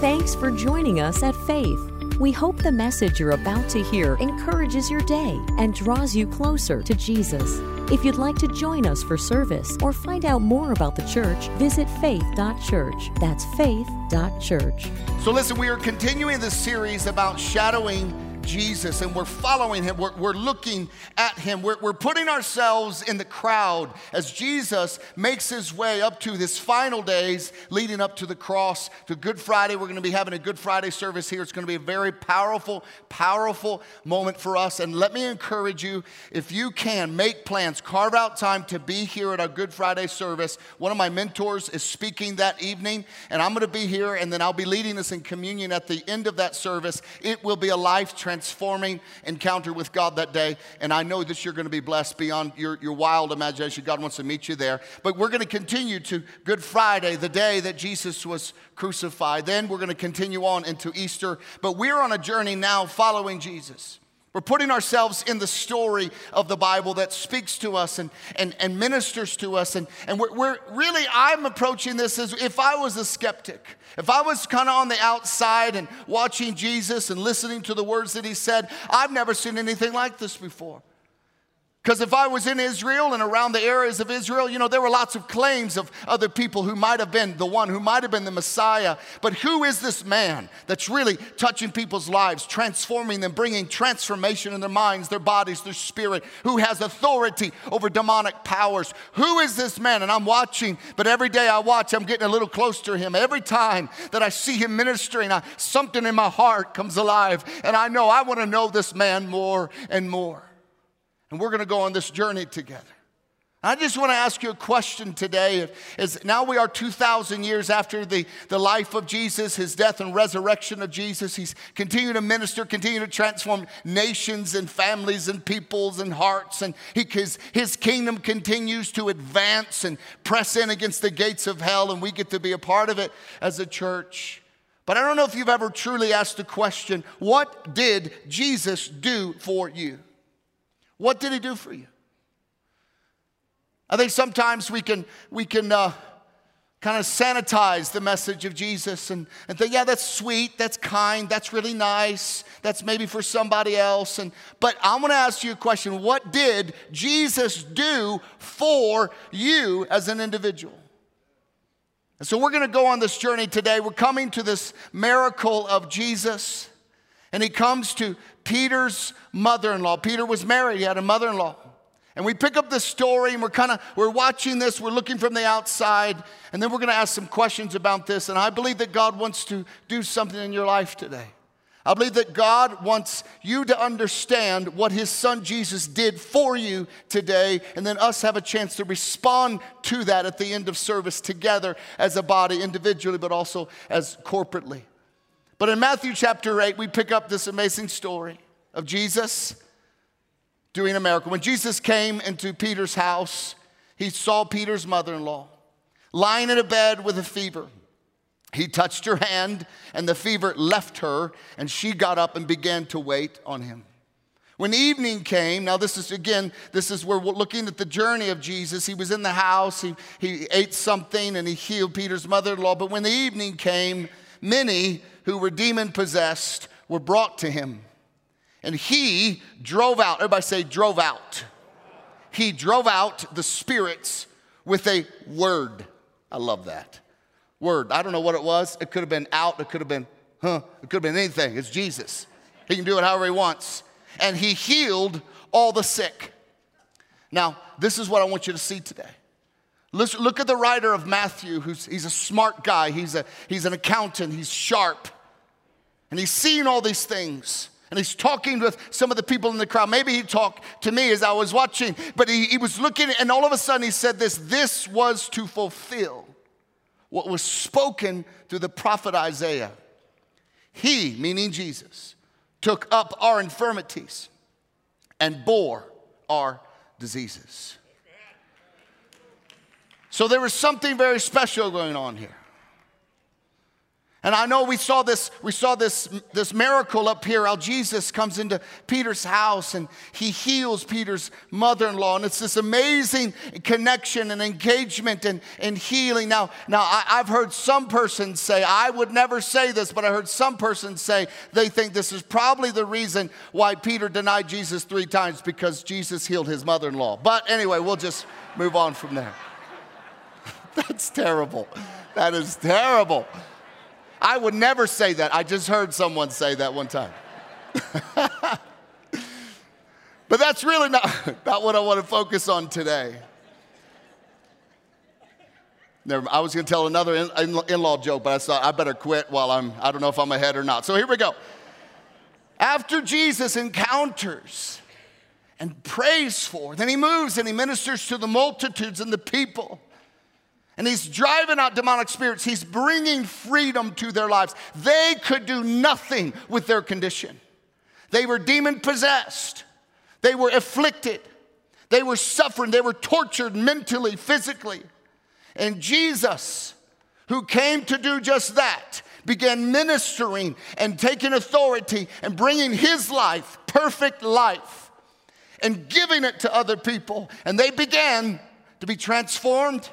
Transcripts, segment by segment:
Thanks for joining us at Faith. We hope the message you're about to hear encourages your day and draws you closer to Jesus. If you'd like to join us for service or find out more about the church, visit faith.church. That's faith.church. So, listen, we are continuing this series about shadowing Jesus and we're following him. We're, we're looking at him. We're, we're putting ourselves in the crowd as Jesus makes his way up to his final days leading up to the cross, to Good Friday. We're going to be having a Good Friday service here. It's going to be a very powerful, powerful moment for us. And let me encourage you if you can, make plans, carve out time to be here at our Good Friday service. One of my mentors is speaking that evening, and I'm going to be here, and then I'll be leading us in communion at the end of that service. It will be a life transforming encounter with God that day. And I know that you're going to be blessed beyond your, your wild imagination. God wants to meet you there. But we're going to continue to Good Friday, the day that Jesus was crucified. Then we're going to continue on into Easter. But we're on a journey now following Jesus. We're putting ourselves in the story of the Bible that speaks to us and, and, and ministers to us. And, and we're, we're really, I'm approaching this as if I was a skeptic. If I was kind of on the outside and watching Jesus and listening to the words that he said, I've never seen anything like this before. Because if I was in Israel and around the areas of Israel, you know, there were lots of claims of other people who might have been the one, who might have been the Messiah. But who is this man that's really touching people's lives, transforming them, bringing transformation in their minds, their bodies, their spirit, who has authority over demonic powers? Who is this man? And I'm watching, but every day I watch, I'm getting a little closer to him. Every time that I see him ministering, I, something in my heart comes alive. And I know I want to know this man more and more. And we're going to go on this journey together. I just want to ask you a question today. Is now we are 2,000 years after the, the life of Jesus, his death and resurrection of Jesus. He's continued to minister, continue to transform nations and families and peoples and hearts. And he, his, his kingdom continues to advance and press in against the gates of hell. And we get to be a part of it as a church. But I don't know if you've ever truly asked the question what did Jesus do for you? What did he do for you? I think sometimes we can, we can uh, kind of sanitize the message of Jesus and, and think, yeah, that's sweet, that's kind, that's really nice, that's maybe for somebody else. And, but I want to ask you a question What did Jesus do for you as an individual? And so we're going to go on this journey today. We're coming to this miracle of Jesus. And he comes to Peter's mother-in-law. Peter was married, he had a mother-in-law. And we pick up the story and we're kind of we're watching this, we're looking from the outside, and then we're going to ask some questions about this. And I believe that God wants to do something in your life today. I believe that God wants you to understand what his son Jesus did for you today, and then us have a chance to respond to that at the end of service together as a body, individually, but also as corporately. But in Matthew chapter 8, we pick up this amazing story of Jesus doing a miracle. When Jesus came into Peter's house, he saw Peter's mother in law lying in a bed with a fever. He touched her hand, and the fever left her, and she got up and began to wait on him. When evening came, now this is again, this is where we're looking at the journey of Jesus. He was in the house, he, he ate something, and he healed Peter's mother in law. But when the evening came, many who were demon possessed were brought to him. And he drove out, everybody say, drove out. He drove out the spirits with a word. I love that. Word. I don't know what it was. It could have been out, it could have been, huh, it could have been anything. It's Jesus. He can do it however he wants. And he healed all the sick. Now, this is what I want you to see today. Listen, look at the writer of Matthew, who's he's a smart guy, he's, a, he's an accountant, he's sharp. And he's seeing all these things. And he's talking with some of the people in the crowd. Maybe he talked to me as I was watching, but he, he was looking, and all of a sudden he said this this was to fulfill what was spoken through the prophet Isaiah. He, meaning Jesus, took up our infirmities and bore our diseases. So there was something very special going on here. And I know we saw this, we saw this, this miracle up here how Jesus comes into Peter's house and he heals Peter's mother-in-law. And it's this amazing connection and engagement and, and healing. Now, now I, I've heard some persons say, I would never say this, but I heard some persons say they think this is probably the reason why Peter denied Jesus three times because Jesus healed his mother-in-law. But anyway, we'll just move on from there. That's terrible. That is terrible. I would never say that. I just heard someone say that one time. but that's really not, not what I want to focus on today. Never, I was going to tell another in, law joke, but I thought I better quit while I'm, I don't know if I'm ahead or not. So here we go. After Jesus encounters and prays for, then he moves and he ministers to the multitudes and the people and he's driving out demonic spirits. He's bringing freedom to their lives. They could do nothing with their condition. They were demon possessed, they were afflicted, they were suffering, they were tortured mentally, physically. And Jesus, who came to do just that, began ministering and taking authority and bringing his life, perfect life, and giving it to other people. And they began to be transformed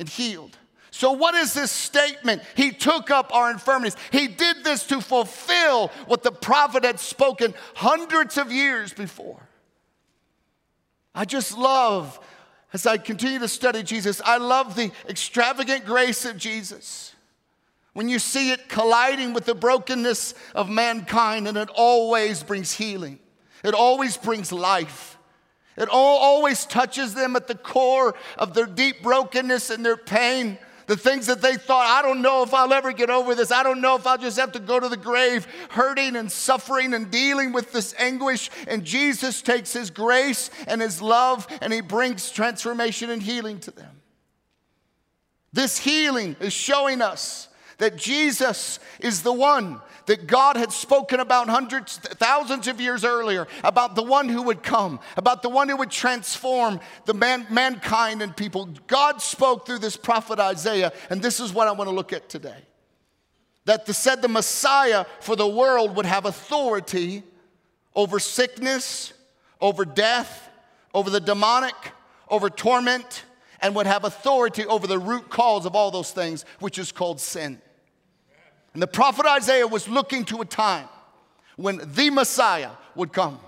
and healed. So, what is this statement? He took up our infirmities. He did this to fulfill what the prophet had spoken hundreds of years before. I just love, as I continue to study Jesus, I love the extravagant grace of Jesus. When you see it colliding with the brokenness of mankind, and it always brings healing, it always brings life. It all, always touches them at the core of their deep brokenness and their pain. The things that they thought, I don't know if I'll ever get over this. I don't know if I'll just have to go to the grave hurting and suffering and dealing with this anguish. And Jesus takes his grace and his love and he brings transformation and healing to them. This healing is showing us that Jesus is the one that God had spoken about hundreds, thousands of years earlier, about the one who would come, about the one who would transform the man, mankind and people. God spoke through this prophet Isaiah, and this is what I want to look at today. That the, said the Messiah for the world would have authority over sickness, over death, over the demonic, over torment, and would have authority over the root cause of all those things, which is called sin. And the prophet Isaiah was looking to a time when the Messiah would come.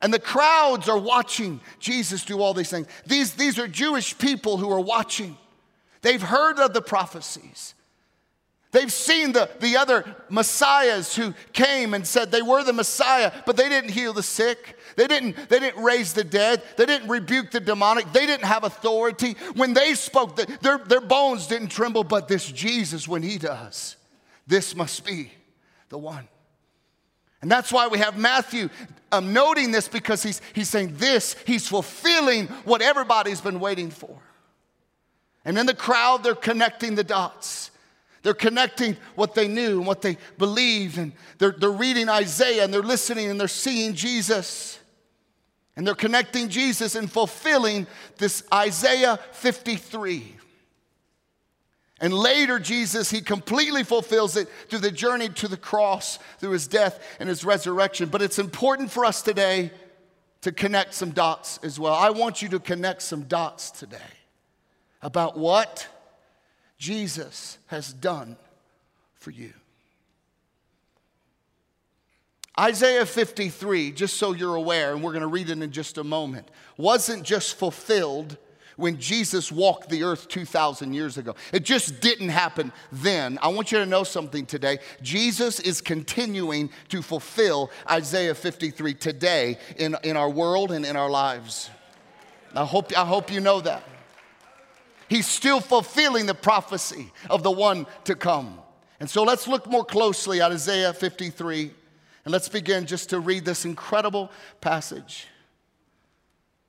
And the crowds are watching Jesus do all these things. These, these are Jewish people who are watching. They've heard of the prophecies. They've seen the, the other messiahs who came and said they were the Messiah, but they didn't heal the sick. They didn't, they didn't raise the dead. They didn't rebuke the demonic. They didn't have authority. When they spoke, their, their bones didn't tremble, but this Jesus, when he does, this must be the one. And that's why we have Matthew um, noting this because he's, he's saying this, he's fulfilling what everybody's been waiting for. And in the crowd, they're connecting the dots. They're connecting what they knew and what they believed, and they're, they're reading Isaiah and they're listening and they're seeing Jesus. And they're connecting Jesus and fulfilling this Isaiah 53. And later, Jesus, he completely fulfills it through the journey to the cross, through his death and his resurrection. But it's important for us today to connect some dots as well. I want you to connect some dots today about what Jesus has done for you. Isaiah 53, just so you're aware, and we're going to read it in just a moment, wasn't just fulfilled when Jesus walked the earth 2,000 years ago. It just didn't happen then. I want you to know something today. Jesus is continuing to fulfill Isaiah 53 today in, in our world and in our lives. I hope, I hope you know that. He's still fulfilling the prophecy of the one to come. And so let's look more closely at Isaiah 53 and let's begin just to read this incredible passage.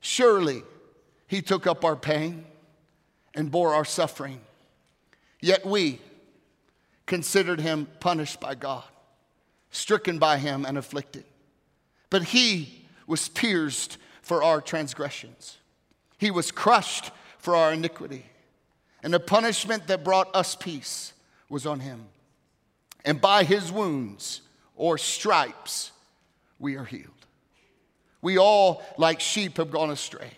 Surely he took up our pain and bore our suffering, yet we considered him punished by God, stricken by him and afflicted. But he was pierced for our transgressions, he was crushed for our iniquity. And the punishment that brought us peace was on him. And by his wounds or stripes, we are healed. We all, like sheep, have gone astray.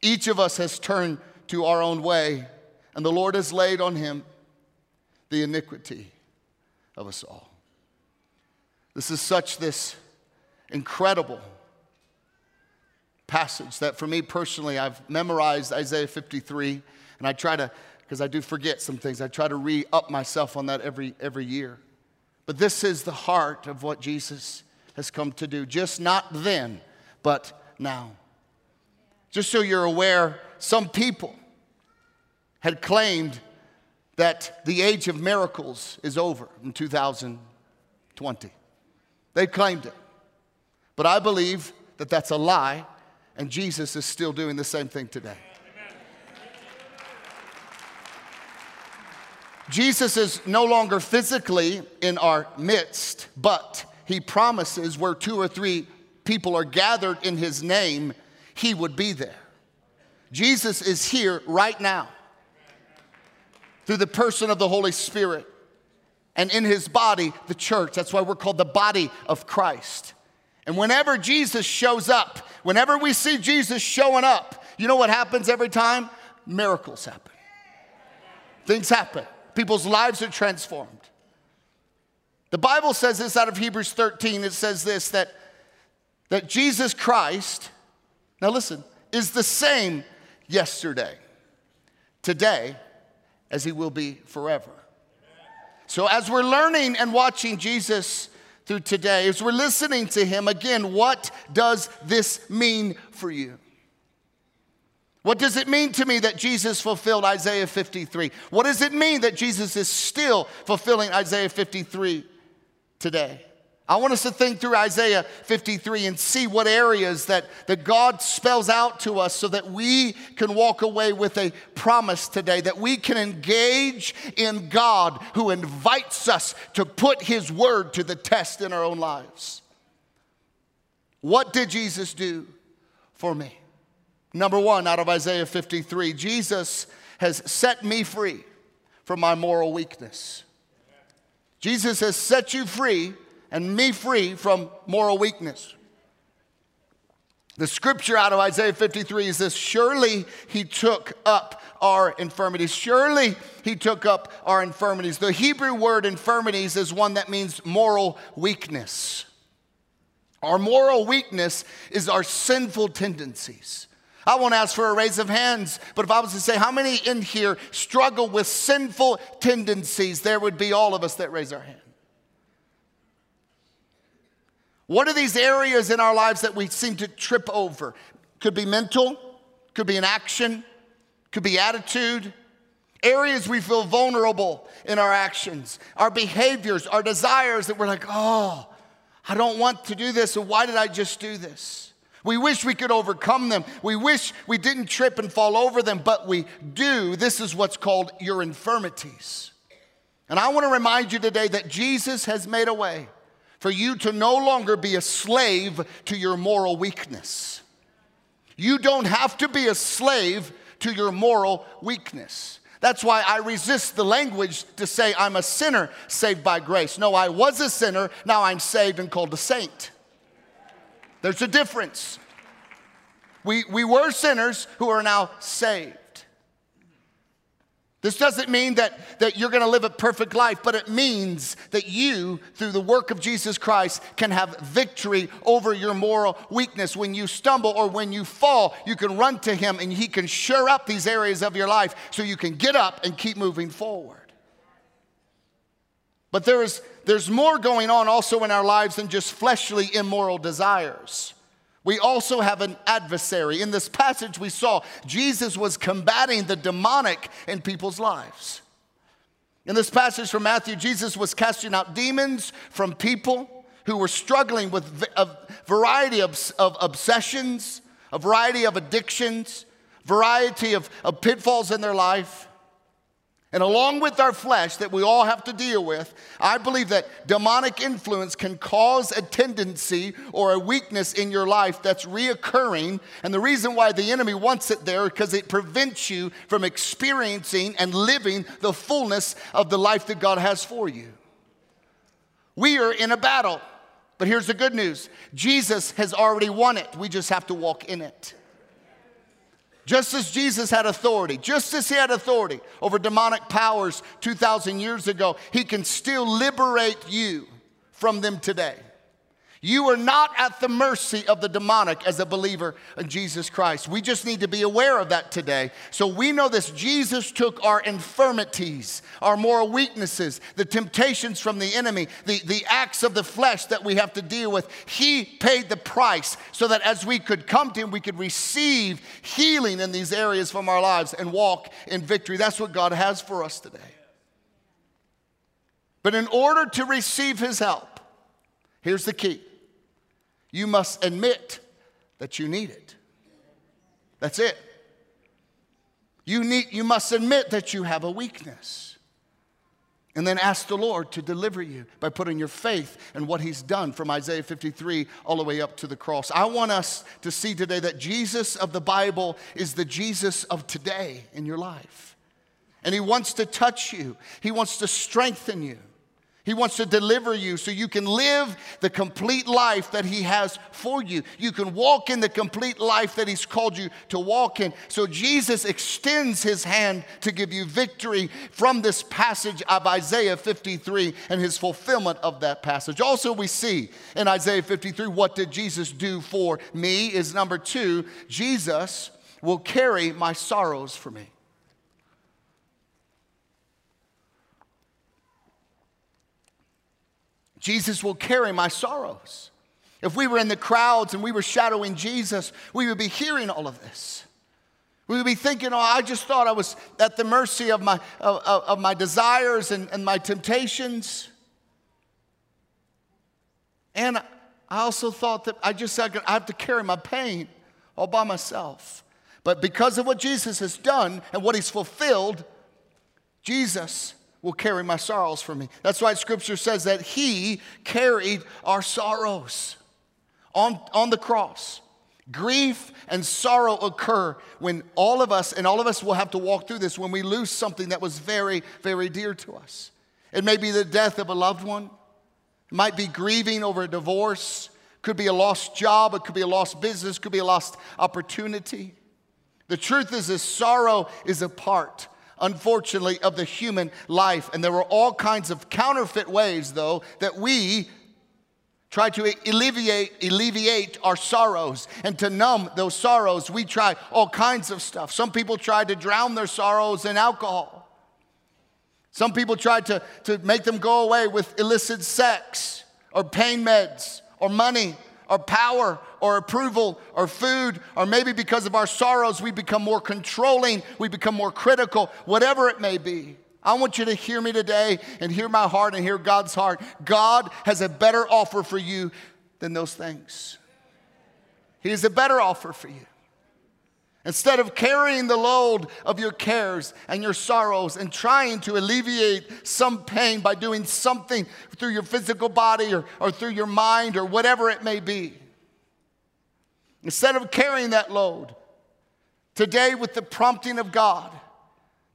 Each of us has turned to our own way, and the Lord has laid on him the iniquity of us all. This is such this incredible passage that for me personally, I've memorized Isaiah 53, and I try to, because I do forget some things, I try to re up myself on that every, every year. But this is the heart of what Jesus has come to do, just not then, but now. Just so you're aware, some people had claimed that the age of miracles is over in 2020. They claimed it. But I believe that that's a lie, and Jesus is still doing the same thing today. Jesus is no longer physically in our midst, but he promises where two or three people are gathered in his name, he would be there. Jesus is here right now through the person of the Holy Spirit and in his body, the church. That's why we're called the body of Christ. And whenever Jesus shows up, whenever we see Jesus showing up, you know what happens every time? Miracles happen. Things happen. People's lives are transformed. The Bible says this out of Hebrews 13. It says this that, that Jesus Christ, now listen, is the same yesterday, today, as he will be forever. So, as we're learning and watching Jesus through today, as we're listening to him, again, what does this mean for you? What does it mean to me that Jesus fulfilled Isaiah 53? What does it mean that Jesus is still fulfilling Isaiah 53 today? I want us to think through Isaiah 53 and see what areas that, that God spells out to us so that we can walk away with a promise today, that we can engage in God who invites us to put His word to the test in our own lives. What did Jesus do for me? Number one, out of Isaiah 53, Jesus has set me free from my moral weakness. Jesus has set you free and me free from moral weakness. The scripture out of Isaiah 53 is this Surely he took up our infirmities. Surely he took up our infirmities. The Hebrew word infirmities is one that means moral weakness. Our moral weakness is our sinful tendencies. I won't ask for a raise of hands, but if I was to say how many in here struggle with sinful tendencies, there would be all of us that raise our hand. What are these areas in our lives that we seem to trip over? Could be mental, could be an action, could be attitude. Areas we feel vulnerable in our actions, our behaviors, our desires that we're like, oh, I don't want to do this, so why did I just do this? We wish we could overcome them. We wish we didn't trip and fall over them, but we do. This is what's called your infirmities. And I want to remind you today that Jesus has made a way for you to no longer be a slave to your moral weakness. You don't have to be a slave to your moral weakness. That's why I resist the language to say I'm a sinner saved by grace. No, I was a sinner, now I'm saved and called a saint. There's a difference. We, we were sinners who are now saved. This doesn't mean that, that you're gonna live a perfect life, but it means that you, through the work of Jesus Christ, can have victory over your moral weakness. When you stumble or when you fall, you can run to Him and He can shore up these areas of your life so you can get up and keep moving forward. But there is, there's more going on also in our lives than just fleshly immoral desires we also have an adversary. In this passage, we saw Jesus was combating the demonic in people's lives. In this passage from Matthew, Jesus was casting out demons from people who were struggling with a variety of, of obsessions, a variety of addictions, variety of, of pitfalls in their life. And along with our flesh that we all have to deal with, I believe that demonic influence can cause a tendency or a weakness in your life that's reoccurring. And the reason why the enemy wants it there because it prevents you from experiencing and living the fullness of the life that God has for you. We are in a battle, but here's the good news Jesus has already won it. We just have to walk in it. Just as Jesus had authority, just as he had authority over demonic powers 2,000 years ago, he can still liberate you from them today. You are not at the mercy of the demonic as a believer in Jesus Christ. We just need to be aware of that today. So we know this Jesus took our infirmities, our moral weaknesses, the temptations from the enemy, the, the acts of the flesh that we have to deal with. He paid the price so that as we could come to Him, we could receive healing in these areas from our lives and walk in victory. That's what God has for us today. But in order to receive His help, here's the key you must admit that you need it. That's it. You, need, you must admit that you have a weakness. And then ask the Lord to deliver you by putting your faith in what He's done from Isaiah 53 all the way up to the cross. I want us to see today that Jesus of the Bible is the Jesus of today in your life. And He wants to touch you, He wants to strengthen you. He wants to deliver you so you can live the complete life that He has for you. You can walk in the complete life that He's called you to walk in. So Jesus extends His hand to give you victory from this passage of Isaiah 53 and His fulfillment of that passage. Also, we see in Isaiah 53 what did Jesus do for me is number two, Jesus will carry my sorrows for me. Jesus will carry my sorrows. If we were in the crowds and we were shadowing Jesus, we would be hearing all of this. We would be thinking, oh, I just thought I was at the mercy of my, of, of my desires and, and my temptations. And I also thought that I just I have to carry my pain all by myself. But because of what Jesus has done and what he's fulfilled, Jesus will carry my sorrows for me. That's why scripture says that he carried our sorrows on, on the cross. Grief and sorrow occur when all of us, and all of us will have to walk through this, when we lose something that was very, very dear to us. It may be the death of a loved one, it might be grieving over a divorce, could be a lost job, it could be a lost business, could be a lost opportunity. The truth is, this sorrow is a part unfortunately, of the human life. And there were all kinds of counterfeit ways, though, that we try to alleviate, alleviate our sorrows. And to numb those sorrows, we try all kinds of stuff. Some people try to drown their sorrows in alcohol. Some people try to, to make them go away with illicit sex or pain meds or money or power or approval or food, or maybe because of our sorrows, we become more controlling, we become more critical, whatever it may be. I want you to hear me today and hear my heart and hear God's heart. God has a better offer for you than those things. He has a better offer for you. Instead of carrying the load of your cares and your sorrows and trying to alleviate some pain by doing something through your physical body or, or through your mind or whatever it may be, instead of carrying that load, today with the prompting of God,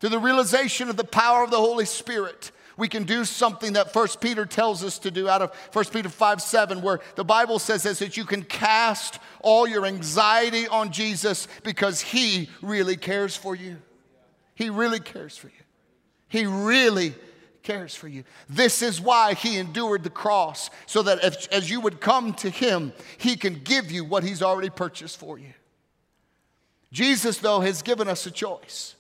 to the realization of the power of the Holy Spirit, we can do something that First Peter tells us to do out of First Peter 5 7, where the Bible says this, that you can cast all your anxiety on Jesus because He really cares for you. He really cares for you. He really cares for you. This is why He endured the cross, so that if, as you would come to Him, He can give you what He's already purchased for you. Jesus, though, has given us a choice.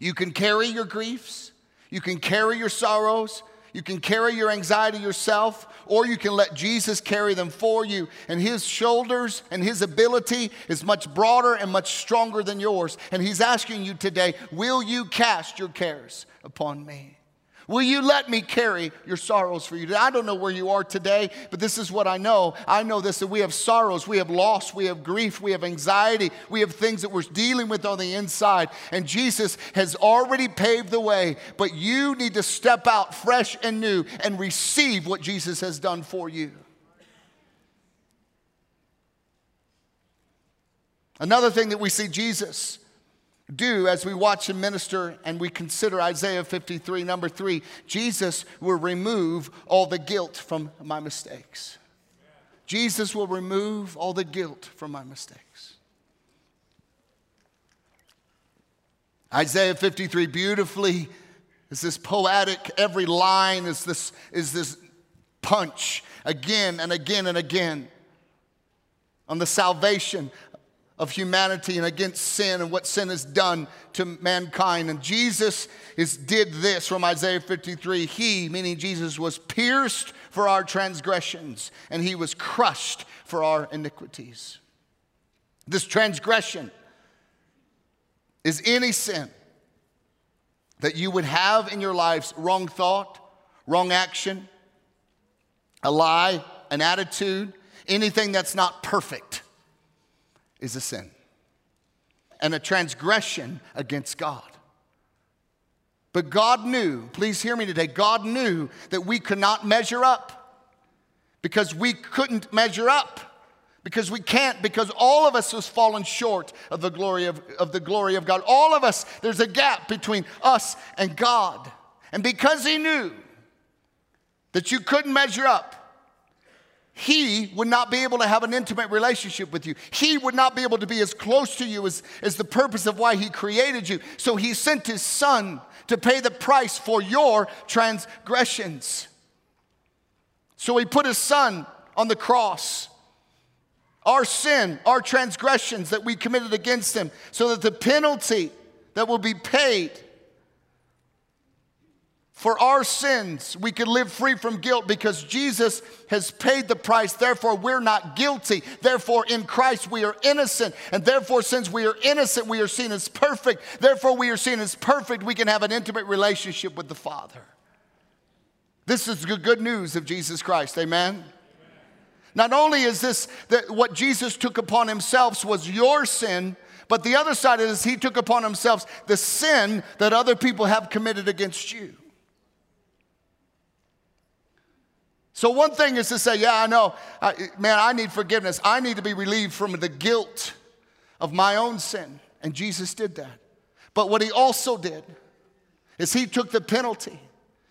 You can carry your griefs, you can carry your sorrows, you can carry your anxiety yourself, or you can let Jesus carry them for you. And his shoulders and his ability is much broader and much stronger than yours. And he's asking you today, will you cast your cares upon me? Will you let me carry your sorrows for you? I don't know where you are today, but this is what I know. I know this that we have sorrows, we have loss, we have grief, we have anxiety, we have things that we're dealing with on the inside. And Jesus has already paved the way, but you need to step out fresh and new and receive what Jesus has done for you. Another thing that we see Jesus do as we watch him minister and we consider Isaiah 53, number three, Jesus will remove all the guilt from my mistakes. Jesus will remove all the guilt from my mistakes. Isaiah 53 beautifully is this poetic, every line is this, is this punch again and again and again on the salvation of humanity and against sin and what sin has done to mankind. And Jesus is, did this from Isaiah 53. He, meaning Jesus, was pierced for our transgressions and he was crushed for our iniquities. This transgression is any sin that you would have in your lives wrong thought, wrong action, a lie, an attitude, anything that's not perfect is a sin and a transgression against God. But God knew, please hear me today, God knew that we could not measure up because we couldn't measure up. Because we can't, because all of us has fallen short of the glory of, of the glory of God. All of us, there's a gap between us and God. And because he knew that you couldn't measure up, he would not be able to have an intimate relationship with you. He would not be able to be as close to you as, as the purpose of why He created you. So He sent His Son to pay the price for your transgressions. So He put His Son on the cross. Our sin, our transgressions that we committed against Him, so that the penalty that will be paid for our sins, we can live free from guilt because Jesus has paid the price. Therefore, we're not guilty. Therefore, in Christ, we are innocent. And therefore, since we are innocent, we are seen as perfect. Therefore, we are seen as perfect. We can have an intimate relationship with the Father. This is the good news of Jesus Christ. Amen. Not only is this that what Jesus took upon himself was your sin, but the other side is he took upon himself the sin that other people have committed against you. So, one thing is to say, Yeah, I know, I, man, I need forgiveness. I need to be relieved from the guilt of my own sin. And Jesus did that. But what he also did is he took the penalty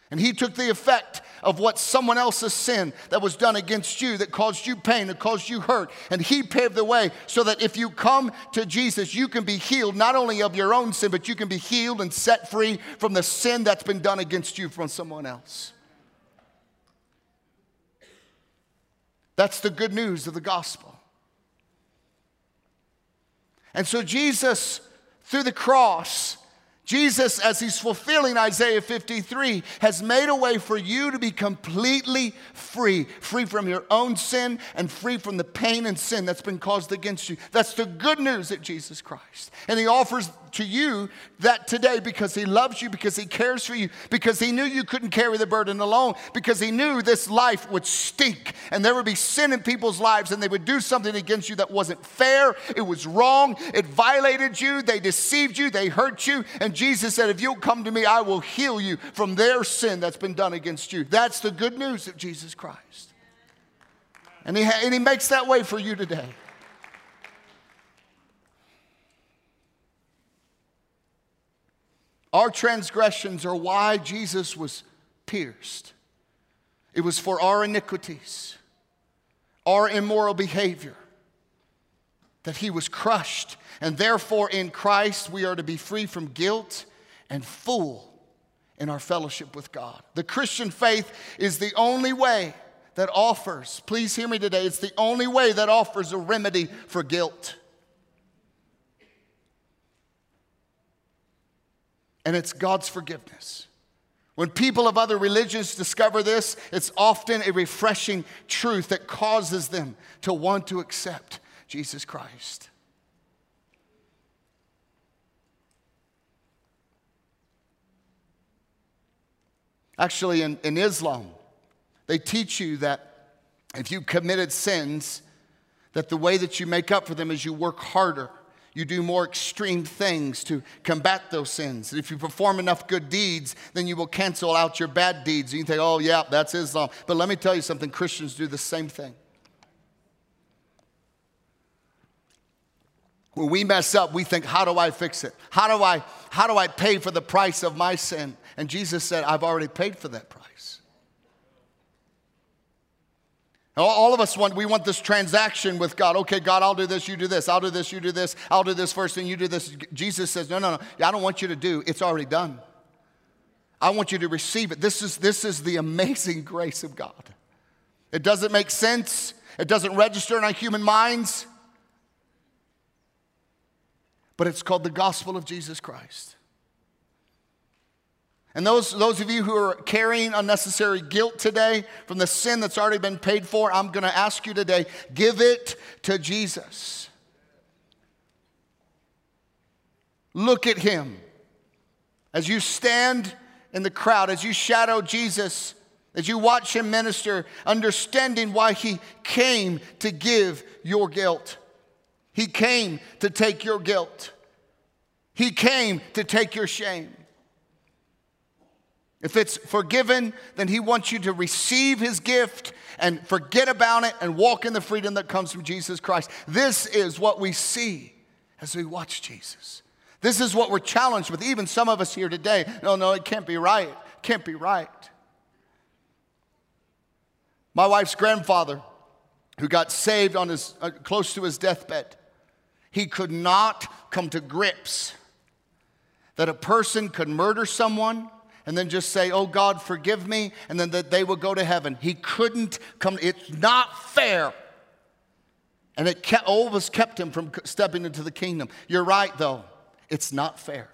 and he took the effect of what someone else's sin that was done against you that caused you pain, that caused you hurt. And he paved the way so that if you come to Jesus, you can be healed not only of your own sin, but you can be healed and set free from the sin that's been done against you from someone else. That's the good news of the gospel. And so, Jesus, through the cross, Jesus, as he's fulfilling Isaiah 53, has made a way for you to be completely free, free from your own sin and free from the pain and sin that's been caused against you. That's the good news of Jesus Christ. And he offers to you that today because He loves you, because He cares for you, because He knew you couldn't carry the burden alone, because He knew this life would stink and there would be sin in people's lives and they would do something against you that wasn't fair, it was wrong, it violated you, they deceived you, they hurt you. And Jesus said, If you'll come to me, I will heal you from their sin that's been done against you. That's the good news of Jesus Christ. And He, ha- and he makes that way for you today. Our transgressions are why Jesus was pierced. It was for our iniquities, our immoral behavior, that he was crushed. And therefore, in Christ, we are to be free from guilt and full in our fellowship with God. The Christian faith is the only way that offers, please hear me today, it's the only way that offers a remedy for guilt. and it's God's forgiveness. When people of other religions discover this, it's often a refreshing truth that causes them to want to accept Jesus Christ. Actually, in, in Islam, they teach you that if you committed sins, that the way that you make up for them is you work harder. You do more extreme things to combat those sins. If you perform enough good deeds, then you will cancel out your bad deeds. You think, oh, yeah, that's Islam. But let me tell you something Christians do the same thing. When we mess up, we think, how do I fix it? How do I, how do I pay for the price of my sin? And Jesus said, I've already paid for that price. All of us want, we want this transaction with God. Okay, God, I'll do this, you do this. I'll do this, you do this. I'll do this first, and you do this. Jesus says, no, no, no. I don't want you to do. It's already done. I want you to receive it. This is, this is the amazing grace of God. It doesn't make sense. It doesn't register in our human minds but it's called the gospel of Jesus Christ. And those, those of you who are carrying unnecessary guilt today from the sin that's already been paid for, I'm going to ask you today give it to Jesus. Look at him. As you stand in the crowd, as you shadow Jesus, as you watch him minister, understanding why he came to give your guilt. He came to take your guilt. He came to take your shame. If it's forgiven, then He wants you to receive His gift and forget about it and walk in the freedom that comes from Jesus Christ. This is what we see as we watch Jesus. This is what we're challenged with. Even some of us here today, no, no, it can't be right. Can't be right. My wife's grandfather, who got saved on his, uh, close to his deathbed, he could not come to grips that a person could murder someone and then just say, Oh God, forgive me, and then that they would go to heaven. He couldn't come, it's not fair. And it kept, all kept him from stepping into the kingdom. You're right, though, it's not fair.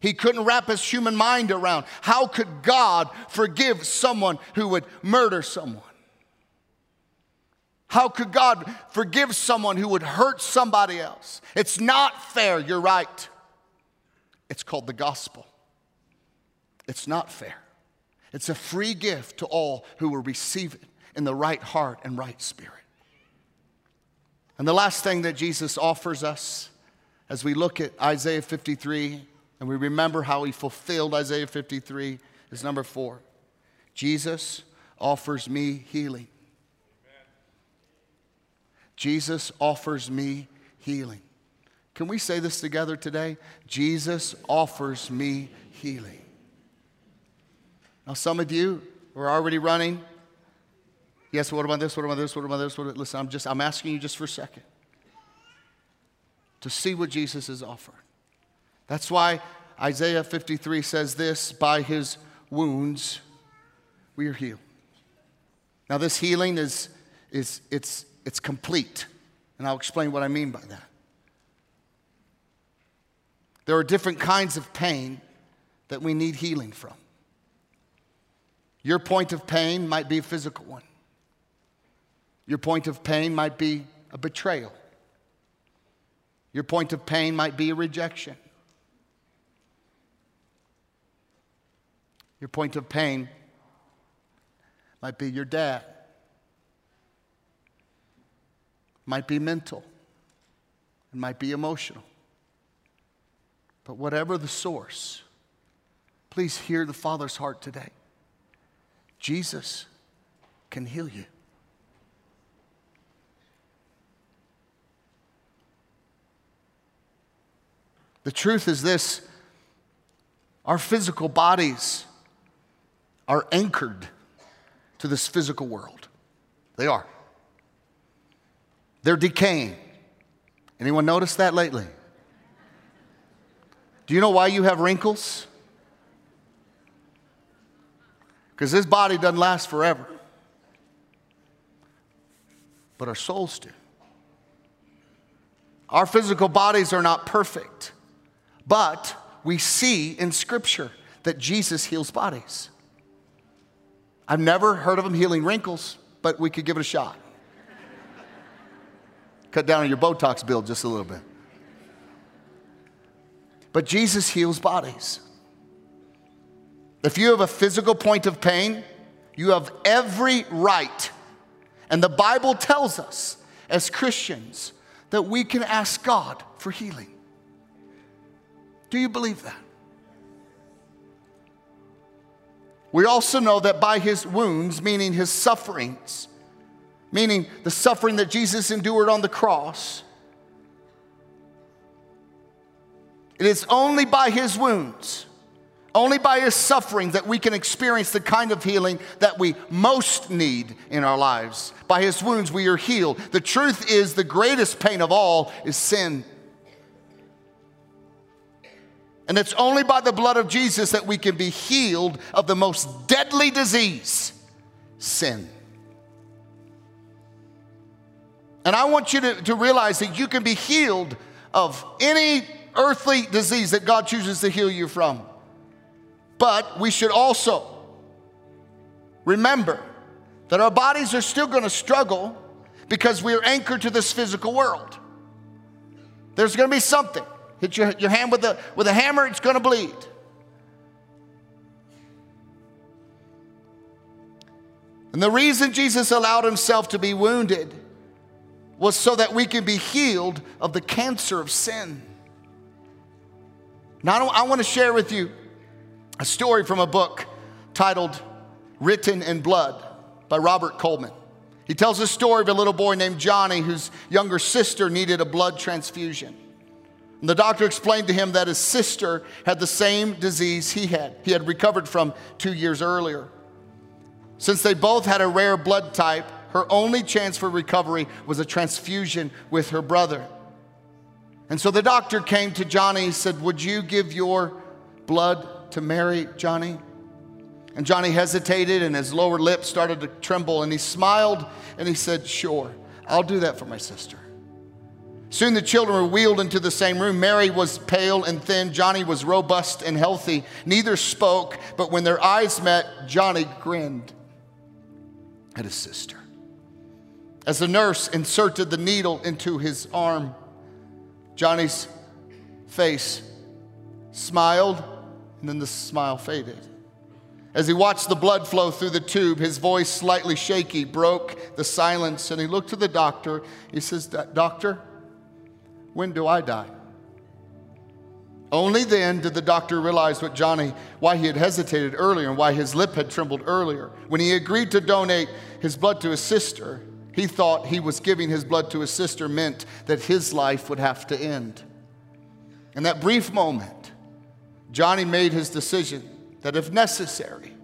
He couldn't wrap his human mind around how could God forgive someone who would murder someone? How could God forgive someone who would hurt somebody else? It's not fair, you're right. It's called the gospel. It's not fair. It's a free gift to all who will receive it in the right heart and right spirit. And the last thing that Jesus offers us as we look at Isaiah 53 and we remember how he fulfilled Isaiah 53 is number four Jesus offers me healing. Jesus offers me healing. Can we say this together today? Jesus offers me healing. Now, some of you are already running. Yes, what about this? What about this? What about this? What about, listen, I'm just I'm asking you just for a second to see what Jesus is offering. That's why Isaiah 53 says this, by his wounds we are healed. Now this healing is is it's it's complete. And I'll explain what I mean by that. There are different kinds of pain that we need healing from. Your point of pain might be a physical one. Your point of pain might be a betrayal. Your point of pain might be a rejection. Your point of pain might be your dad might be mental, it might be emotional. But whatever the source, please hear the Father's heart today. Jesus can heal you. The truth is this our physical bodies are anchored to this physical world. They are. They're decaying. Anyone notice that lately? Do you know why you have wrinkles? Because this body doesn't last forever. But our souls do. Our physical bodies are not perfect, but we see in Scripture that Jesus heals bodies. I've never heard of him healing wrinkles, but we could give it a shot. Cut down on your Botox bill just a little bit. But Jesus heals bodies. If you have a physical point of pain, you have every right. And the Bible tells us as Christians that we can ask God for healing. Do you believe that? We also know that by his wounds, meaning his sufferings, meaning the suffering that Jesus endured on the cross, it is only by his wounds, only by his suffering that we can experience the kind of healing that we most need in our lives. By his wounds, we are healed. The truth is, the greatest pain of all is sin. And it's only by the blood of Jesus that we can be healed of the most deadly disease sin. And I want you to, to realize that you can be healed of any earthly disease that God chooses to heal you from. But we should also remember that our bodies are still going to struggle because we are anchored to this physical world. There's going to be something. Hit your, your hand with a, with a hammer, it's going to bleed. And the reason Jesus allowed himself to be wounded was so that we can be healed of the cancer of sin. Now, I, I want to share with you a story from a book titled Written in Blood by Robert Coleman. He tells a story of a little boy named Johnny whose younger sister needed a blood transfusion. And the doctor explained to him that his sister had the same disease he had. He had recovered from two years earlier. Since they both had a rare blood type, her only chance for recovery was a transfusion with her brother. And so the doctor came to Johnny and said, Would you give your blood to Mary, Johnny? And Johnny hesitated and his lower lip started to tremble and he smiled and he said, Sure, I'll do that for my sister. Soon the children were wheeled into the same room. Mary was pale and thin. Johnny was robust and healthy. Neither spoke, but when their eyes met, Johnny grinned at his sister. As the nurse inserted the needle into his arm, Johnny's face smiled, and then the smile faded. As he watched the blood flow through the tube, his voice, slightly shaky, broke the silence, and he looked to the doctor. He says, Doctor, when do I die? Only then did the doctor realize what Johnny, why he had hesitated earlier and why his lip had trembled earlier. When he agreed to donate his blood to his sister, he thought he was giving his blood to his sister meant that his life would have to end. In that brief moment, Johnny made his decision that if necessary,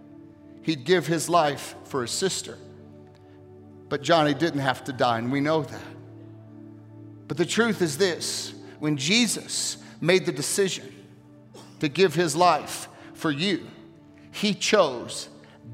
he'd give his life for his sister. But Johnny didn't have to die, and we know that. But the truth is this when Jesus made the decision to give his life for you, he chose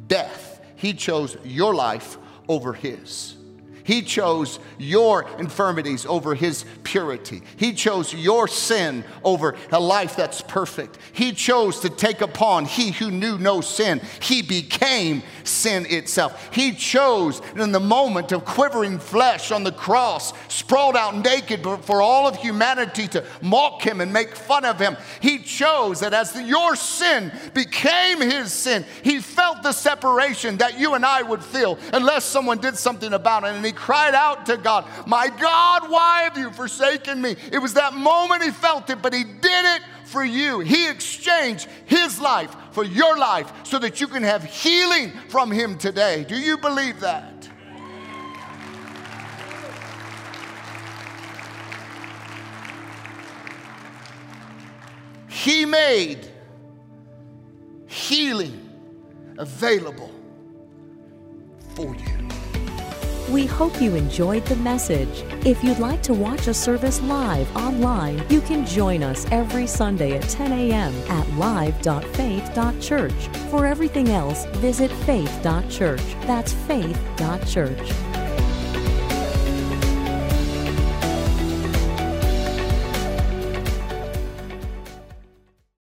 death. He chose your life over his. He chose your infirmities over his purity. He chose your sin over a life that's perfect. He chose to take upon he who knew no sin. He became sin itself. He chose in the moment of quivering flesh on the cross, sprawled out naked for all of humanity to mock him and make fun of him. He chose that as your sin became his sin, he felt the separation that you and I would feel unless someone did something about it. And he cried out to God, My God, why have you forsaken me? It was that moment he felt it, but he did it for you. He exchanged his life for your life so that you can have healing from him today. Do you believe that? He made healing available for you. We hope you enjoyed the message. If you'd like to watch a service live online, you can join us every Sunday at 10 a.m. at live.faith.church. For everything else, visit faith.church. That's faith.church.